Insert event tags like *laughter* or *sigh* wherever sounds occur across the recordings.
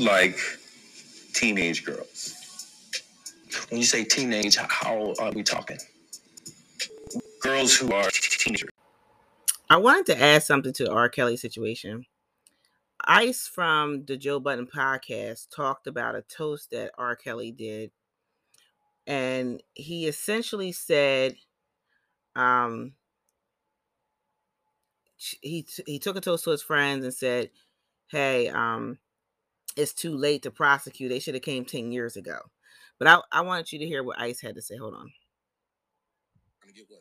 like teenage girls. When you say teenage, how old are we talking? Girls who are teenagers. I wanted to add something to the R. Kelly situation. Ice from the Joe Budden podcast talked about a toast that R. Kelly did. And he essentially said, um, he he took a toast to his friends and said, "Hey, um, it's too late to prosecute. They should have came ten years ago." But I I wanted you to hear what Ice had to say. Hold on. To get what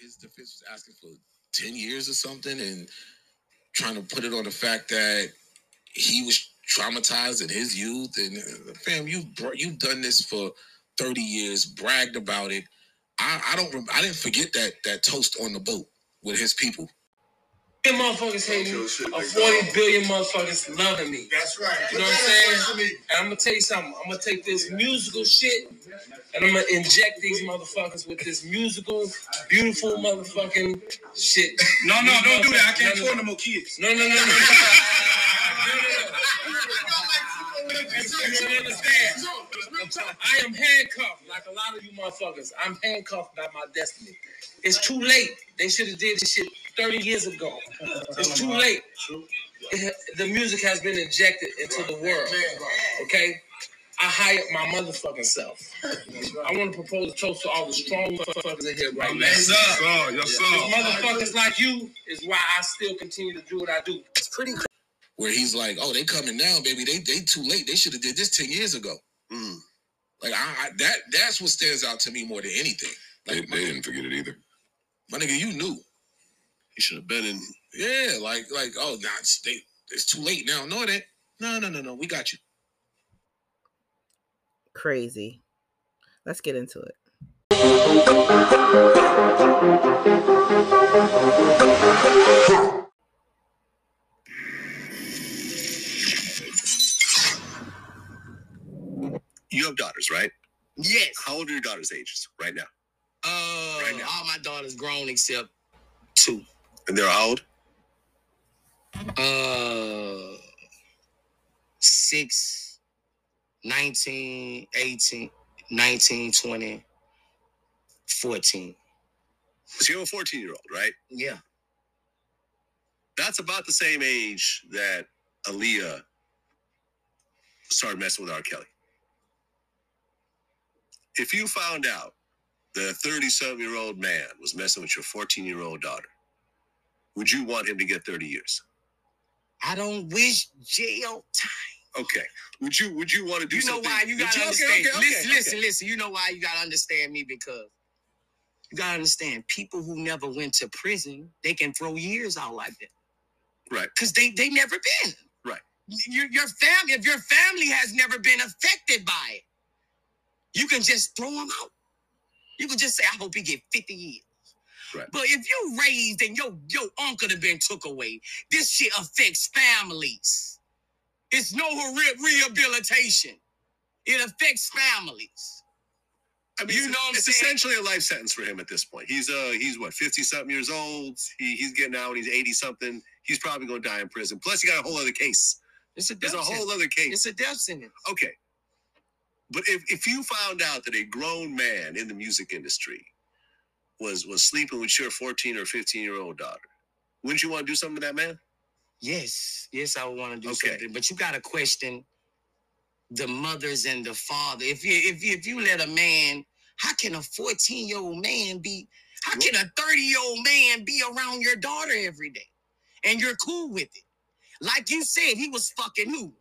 his defense was asking for ten years or something, and trying to put it on the fact that he was traumatized in his youth. And uh, fam, you've you've done this for thirty years, bragged about it. I, I don't I didn't forget that that toast on the boat with his people motherfuckers hate me, or 40 billion motherfuckers loving me. That's right. You know what I'm saying? And I'm gonna tell you something. I'm gonna take this musical shit and I'm gonna inject these motherfuckers with this musical, beautiful motherfucking shit. No, no, don't do that. I can't afford no more kids. No, no, no, no. no, *laughs* understand? I am handcuffed like a lot of you motherfuckers. I'm handcuffed by my destiny. It's too late. They should have did this shit 30 years ago. It's too late. It, the music has been injected into the world. Okay? I hired my motherfucking self. I want to propose a toast to all the strong motherfuckers in here right now. Yes, sir. Yes, sir. Motherfuckers like you is why I still continue to do what I do. It's pretty crazy. Where he's like, oh, they coming now, baby. They they too late. They should have did this 10 years ago. Mm. Like I, I, that that's what stands out to me more than anything. Like, they, they didn't forget it either. My nigga, you knew. You should have been in. Yeah, like like oh, nah, it's, they, it's too late now. No, it ain't. No, no, no, no. We got you. Crazy. Let's get into it. You have daughters, right? Yes. How old are your daughters' ages right now? Now. all my daughters grown except two. And they're old? Uh, six, 19, 18, 19, 20, 14. So you have a 14 year old, right? Yeah. That's about the same age that Aaliyah started messing with R. Kelly. If you found out that 37 year old man was messing with your 14 year old daughter, would you want him to get 30 years? I don't wish jail time. Okay. Would you would you want to do you know something? why you gotta you, understand. okay, okay, listen okay, listen. Listen you know why you gotta understand me? Because you gotta understand people who never went to prison they can throw years out like that. Right. Because they they never been. Right. Your, your family if your family has never been affected by it you can just throw them out you can just say i hope he get 50 years Right. But if you raised and your your uncle have been took away, this shit affects families. It's no re- rehabilitation. It affects families. I mean, you know, it's essentially a life sentence for him at this point. He's uh, he's what fifty something years old. He, he's getting out. When he's eighty something. He's probably going to die in prison. Plus, he got a whole other case. It's a There's a whole sentence. other case. It's a death sentence. Okay, but if if you found out that a grown man in the music industry was was sleeping with your fourteen or fifteen year old daughter, wouldn't you want to do something to that man? Yes, yes, I would want to do Okay. something. But you got to question the mothers and the father. If you if you, if you let a man, how can a fourteen year old man be? How can a thirty year old man be around your daughter every day, and you're cool with it? Like you said, he was fucking who?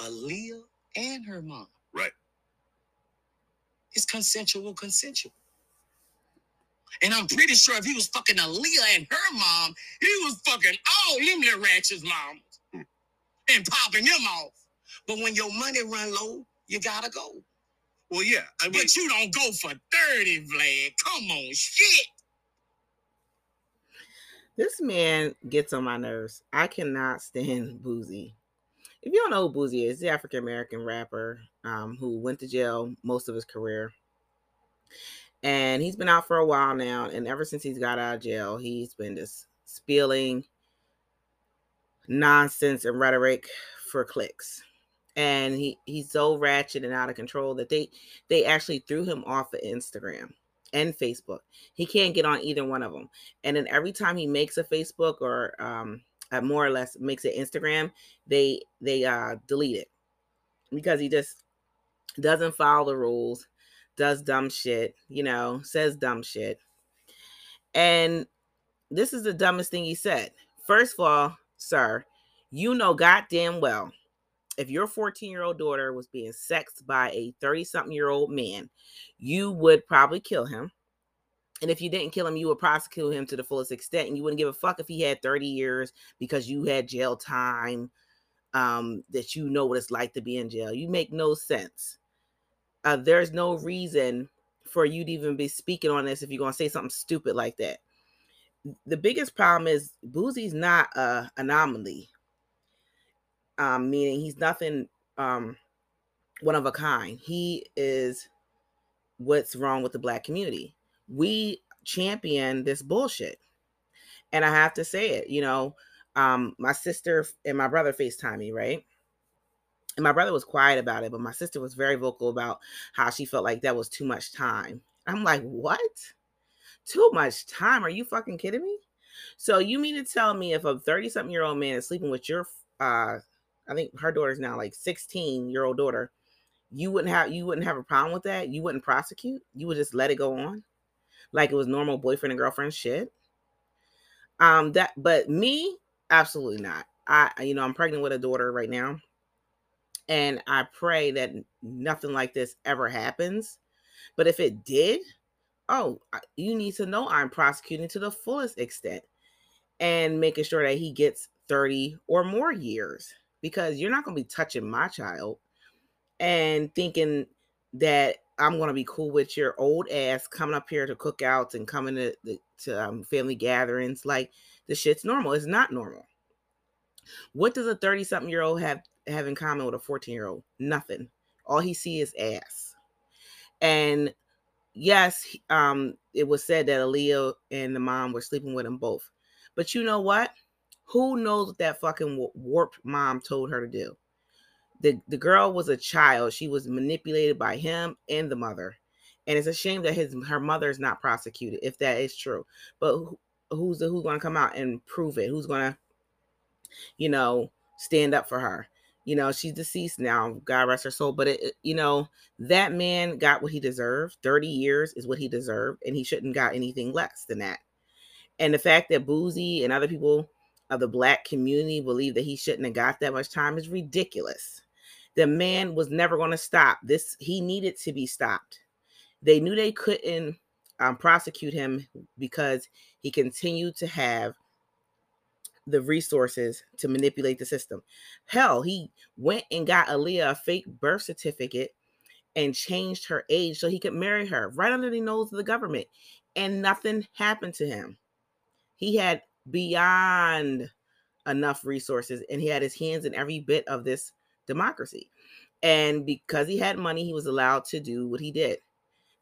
Aaliyah and her mom. Right. It's consensual, consensual. And I'm pretty sure if he was fucking Aaliyah and her mom, he was fucking all them little ratchets moms and popping them off. But when your money run low, you gotta go. Well, yeah. I mean, But you don't go for 30, Vlad. Come on, shit. This man gets on my nerves. I cannot stand Boosie. If you don't know who Boosie is, the African American rapper um, who went to jail most of his career. And he's been out for a while now. And ever since he's got out of jail, he's been just spilling nonsense and rhetoric for clicks. and he he's so ratchet and out of control that they they actually threw him off of Instagram and Facebook. He can't get on either one of them. And then every time he makes a Facebook or um uh, more or less makes it Instagram, they they uh delete it because he just doesn't follow the rules, does dumb shit, you know, says dumb shit. And this is the dumbest thing he said. First of all, sir, you know goddamn well if your 14 year old daughter was being sexed by a 30 something year old man, you would probably kill him. And if you didn't kill him, you would prosecute him to the fullest extent. And you wouldn't give a fuck if he had 30 years because you had jail time, um, that you know what it's like to be in jail. You make no sense. Uh, there's no reason for you to even be speaking on this if you're going to say something stupid like that. The biggest problem is Boosie's not a anomaly um, meaning he's nothing um, one of a kind. He is what's wrong with the black community. We champion this bullshit. And I have to say it, you know, um, my sister and my brother FaceTime me, right? And my brother was quiet about it, but my sister was very vocal about how she felt like that was too much time. I'm like, what? Too much time? Are you fucking kidding me? So you mean to tell me if a 30 something year old man is sleeping with your uh I think her daughter's now like 16 year old daughter. You wouldn't have you wouldn't have a problem with that. You wouldn't prosecute. You would just let it go on, like it was normal boyfriend and girlfriend shit. Um, that but me, absolutely not. I you know I'm pregnant with a daughter right now, and I pray that nothing like this ever happens. But if it did, oh, you need to know I'm prosecuting to the fullest extent and making sure that he gets 30 or more years because you're not going to be touching my child and thinking that I'm to be cool with your old ass coming up here to cookouts and coming to, the, to um, family gatherings. Like the shit's normal. It's not normal. What does a 30 something year old have have in common with a 14 year old? Nothing. All he see is ass. And yes, um, it was said that Aaliyah and the mom were sleeping with them both. But you know what? Who knows what that fucking warped mom told her to do? The the girl was a child. She was manipulated by him and the mother. And it's a shame that his her mother is not prosecuted if that is true. But who, who's the, who's going to come out and prove it? Who's going to you know, stand up for her? You know, she's deceased now. God rest her soul. But it, you know, that man got what he deserved. 30 years is what he deserved, and he shouldn't got anything less than that. And the fact that Boosie and other people of the black community believe that he shouldn't have got that much time is ridiculous. The man was never going to stop. This he needed to be stopped. They knew they couldn't um, prosecute him because he continued to have the resources to manipulate the system. Hell, he went and got Aaliyah a fake birth certificate and changed her age so he could marry her right under the nose of the government. And nothing happened to him. He had beyond enough resources and he had his hands in every bit of this democracy. And because he had money, he was allowed to do what he did.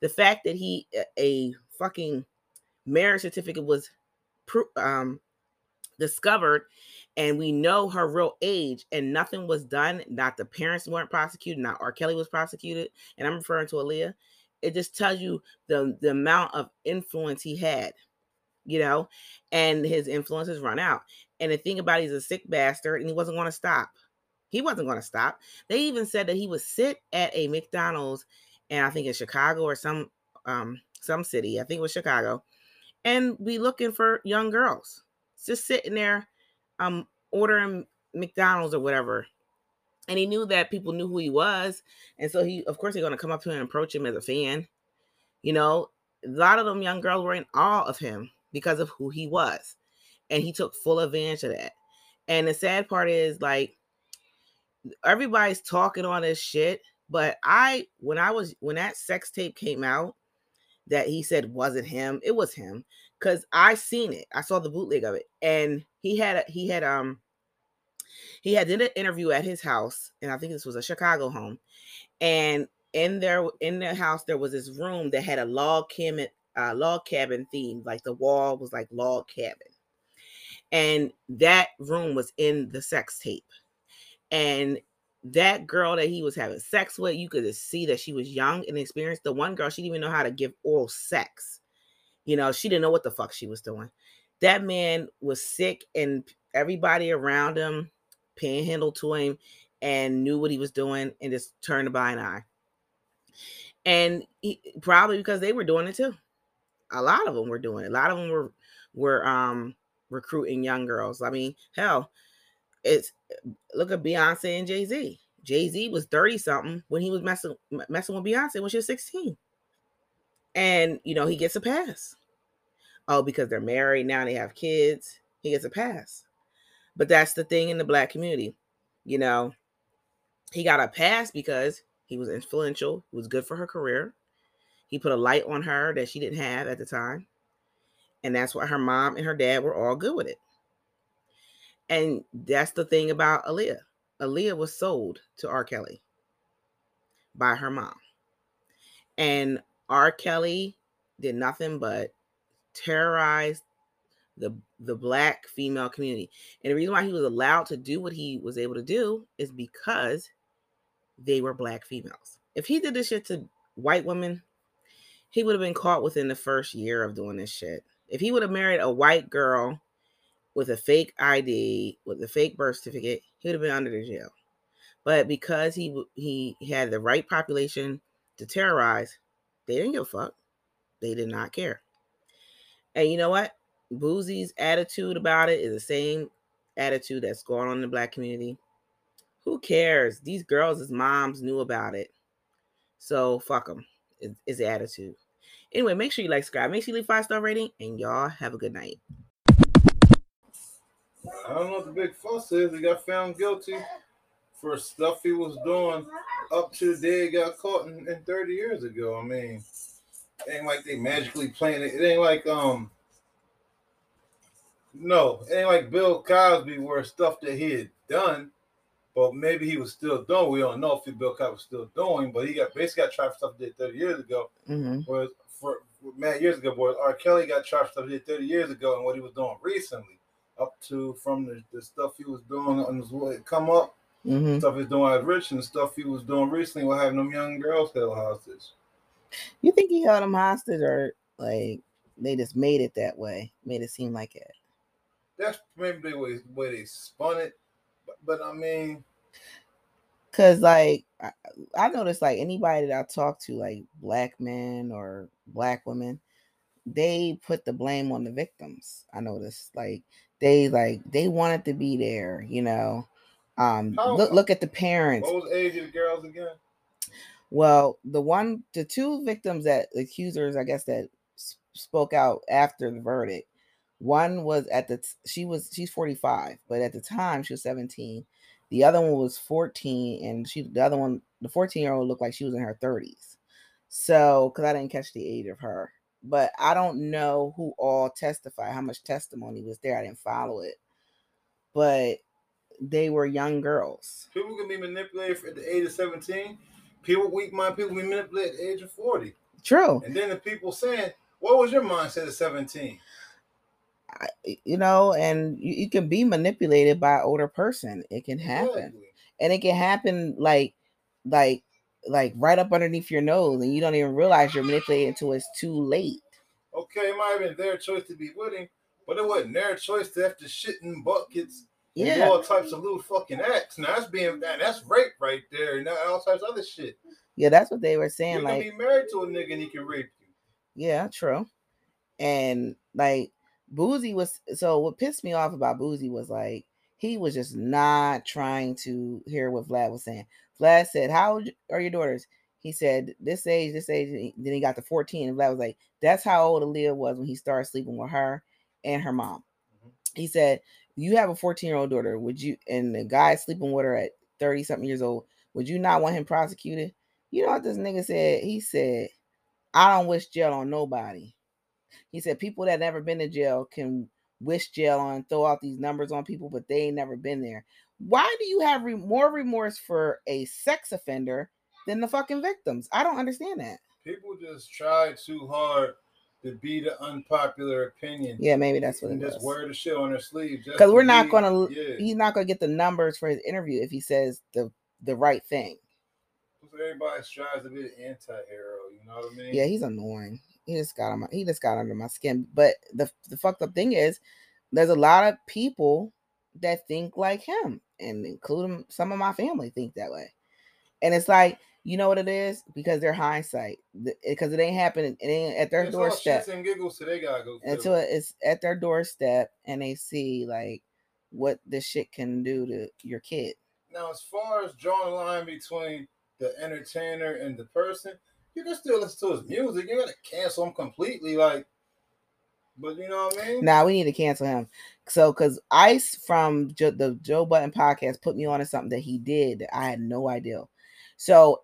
The fact that he a fucking marriage certificate was um, discovered and we know her real age and nothing was done not the parents weren't prosecuted not r kelly was prosecuted and i'm referring to aaliyah it just tells you the the amount of influence he had you know, and his influence has run out. And the thing about it, he's a sick bastard and he wasn't going to stop. He wasn't going to stop. They even said that he would sit at a McDonald's and I think in Chicago or some um some city, I think it was Chicago, and be looking for young girls. Just sitting there um ordering McDonald's or whatever. And he knew that people knew who he was. And so he, of course, they're going to come up to him and approach him as a fan. You know, a lot of them young girls were in awe of him because of who he was. And he took full advantage of that. And the sad part is like everybody's talking on this shit, but I when I was when that sex tape came out that he said wasn't him, it was him cuz I seen it. I saw the bootleg of it and he had a, he had um he had did an interview at his house and I think this was a Chicago home and in there in the house there was this room that had a log cabin uh, log cabin theme. Like the wall was like log cabin. And that room was in the sex tape. And that girl that he was having sex with, you could see that she was young and experienced. The one girl, she didn't even know how to give oral sex. You know, she didn't know what the fuck she was doing. That man was sick, and everybody around him panhandled to him and knew what he was doing and just turned a blind eye. And he, probably because they were doing it too. A lot of them were doing it. A lot of them were were um recruiting young girls. I mean, hell, it's look at Beyonce and Jay Z. Jay Z was thirty something when he was messing messing with Beyonce when she was sixteen, and you know he gets a pass. Oh, because they're married now, they have kids. He gets a pass. But that's the thing in the black community, you know. He got a pass because he was influential. He was good for her career. He put a light on her that she didn't have at the time. And that's why her mom and her dad were all good with it. And that's the thing about Aaliyah. Aaliyah was sold to R. Kelly by her mom. And R. Kelly did nothing but terrorize the the black female community. And the reason why he was allowed to do what he was able to do is because they were black females. If he did this shit to white women, he would have been caught within the first year of doing this shit. If he would have married a white girl with a fake ID, with a fake birth certificate, he would have been under the jail. But because he he had the right population to terrorize, they didn't give a fuck. They did not care. And you know what? Boosie's attitude about it is the same attitude that's going on in the black community. Who cares? These girls' moms knew about it. So fuck them. Is, is the attitude. Anyway, make sure you like, subscribe, make sure you leave five star rating, and y'all have a good night. I don't know what the big fuss is. He got found guilty for stuff he was doing up to the day he got caught in, in 30 years ago. I mean, it ain't like they magically playing it. It ain't like um no, it ain't like Bill Cosby where stuff that he had done, but maybe he was still doing. We don't know if Bill Cosby was still doing, but he got basically got tried for stuff he did 30 years ago. Mm-hmm. Whereas for mad years ago, whereas R. Kelly got tried for stuff he did 30 years ago and what he was doing recently, up to from the, the stuff he was doing on his way come up, Mm-hmm. stuff he's doing as rich and stuff he was doing recently with having them young girls held hostage. You think he held them hostage, or like they just made it that way, made it seem like it? That's maybe the way, way they spun it. But, but I mean, Cause like I, I noticed, like anybody that I talk to, like black men or black women, they put the blame on the victims. I noticed, like they like they wanted to be there, you know. Um, How- look look at the parents. what was the age of the girls again? Well, the one, the two victims that accusers, I guess that spoke out after the verdict. One was at the she was she's 45, but at the time she was 17. The other one was 14, and she the other one, the 14 year old looked like she was in her 30s. So, because I didn't catch the age of her, but I don't know who all testified, how much testimony was there. I didn't follow it, but they were young girls. People can be manipulated at the age of 17. People, weak mind people, be manipulated at the age of 40. True. And then the people saying, What was your mindset at 17? I- you know, and you, you can be manipulated by an older person. It can happen, Exactly. and it can happen like, like, like right up underneath your nose, and you don't even realize you're manipulated until it's too late. Okay, it might have been their choice to be with him, but it wasn't their choice to have to shit in buckets and do all types of little fucking acts. Now that's being that, that's rape right there, and all types of other shit. yeah, that's what they were You saying. can Like, be married to a nigga and he can rape you. yeah, true, and like Boosie was. So what pissed me off about Boosie was like he was just not trying to hear what Vlad was saying. Vlad said, "How old are your daughters?" He said, "This age, this age." Then he got to 14, and Vlad was like, "That's how old Aaliyah was when he started sleeping with her and her mom." Mm-hmm. He said, "You have a 14 year old daughter. Would you?" And the guy sleeping with her at 30 something years old. Would you not want him prosecuted? You know what this nigga said? He said, "I don't wish jail on nobody." He said, "People that never been to jail can wish jail on, throw out these numbers on people, but they ain't never been there. Why do you have re- more remorse for a sex offender than the fucking victims? I don't understand that. People just try too hard to be the unpopular opinion. Yeah, maybe that's what it and just was. wear the shit on their sleeve. Because we're not be- gonna Yeah. he's not gonna get the numbers for his interview if he says the the right thing. Everybody strives to be an anti-hero. You know what I mean? Yeah, he's annoying. He just got on my he just got under my skin. But the the fucked up thing is, there's a lot of people that think like him, and including some of my family think that way. And it's like, you know what it is? Because they're hindsight. Because it ain't happening. It ain't at their It's doorstep and giggles, so they gotta go. until it's at their doorstep and they see like what this shit can do to your kid. Now, as far as drawing a line between the entertainer and the person, you can still listen to his music. You gotta cancel him completely, like. But you know what I mean? Now we need to cancel him. So, because Ice from jo- the Joe Budden podcast put me on to something that he did that I had no idea. So,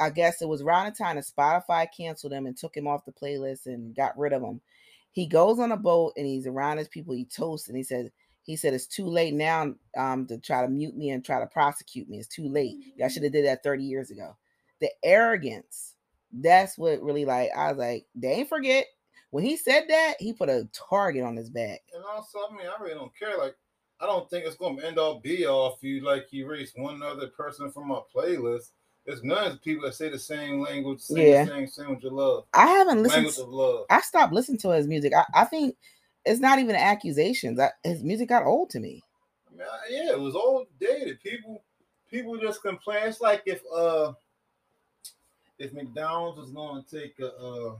I guess it was around the time that Spotify canceled him and took him off the playlist and got rid of him. He goes on a boat and he's around his people. He toasts and he said, he said it's too late now um, to try to mute me and try to prosecute me. It's too late. Y'all should have did that 30 years ago. The arrogance. That's what really like. I was like, they ain't forget when he said that. He put a target on his back. And also, I mean, I really don't care. Like, I don't think it's gonna end all be all if you like erase one other person from my playlist. There's none of people that say the same language, sing Yeah. the same sandwich of love. I haven't listened. Language To, of love. I stopped listening to his music. I, I think it's not even accusations. I, his music got old to me. I mean, I- yeah, it was old dated. People, people just complain. It's like if uh, if McDonald's was going to take a uh,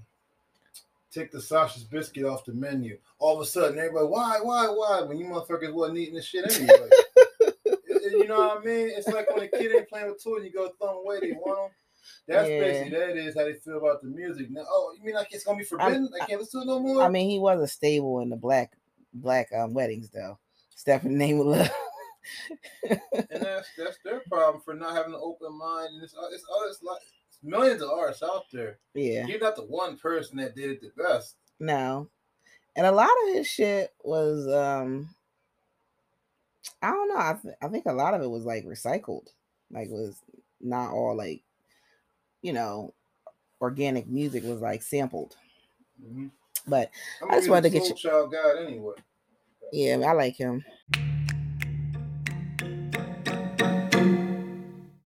take the sausage biscuit off the menu, all of a sudden everybody, why, why, why? When you motherfuckers wasn't eating this shit anyway. *laughs* You know what I mean? It's like when a kid ain't playing with toys, you go throw them away. They want them. That's Yeah. basically that is how they feel about the music. Now, oh, you mean like it's gonna be forbidden? I can't listen to it no more. I mean, he was a stable in the black black um, weddings though. Step in the name of love. and that's that's their problem for not having an open mind. And it's it's, it's, like, millions of artists out there. yeah. You're not the one person that did it the best. No. And a lot of his shit was um I don't know. I th- I think a lot of it was like recycled. Like was not all like you know organic music was like sampled. Mhm. But I just wanted to get Soul Child God anyway. yeah, I like him.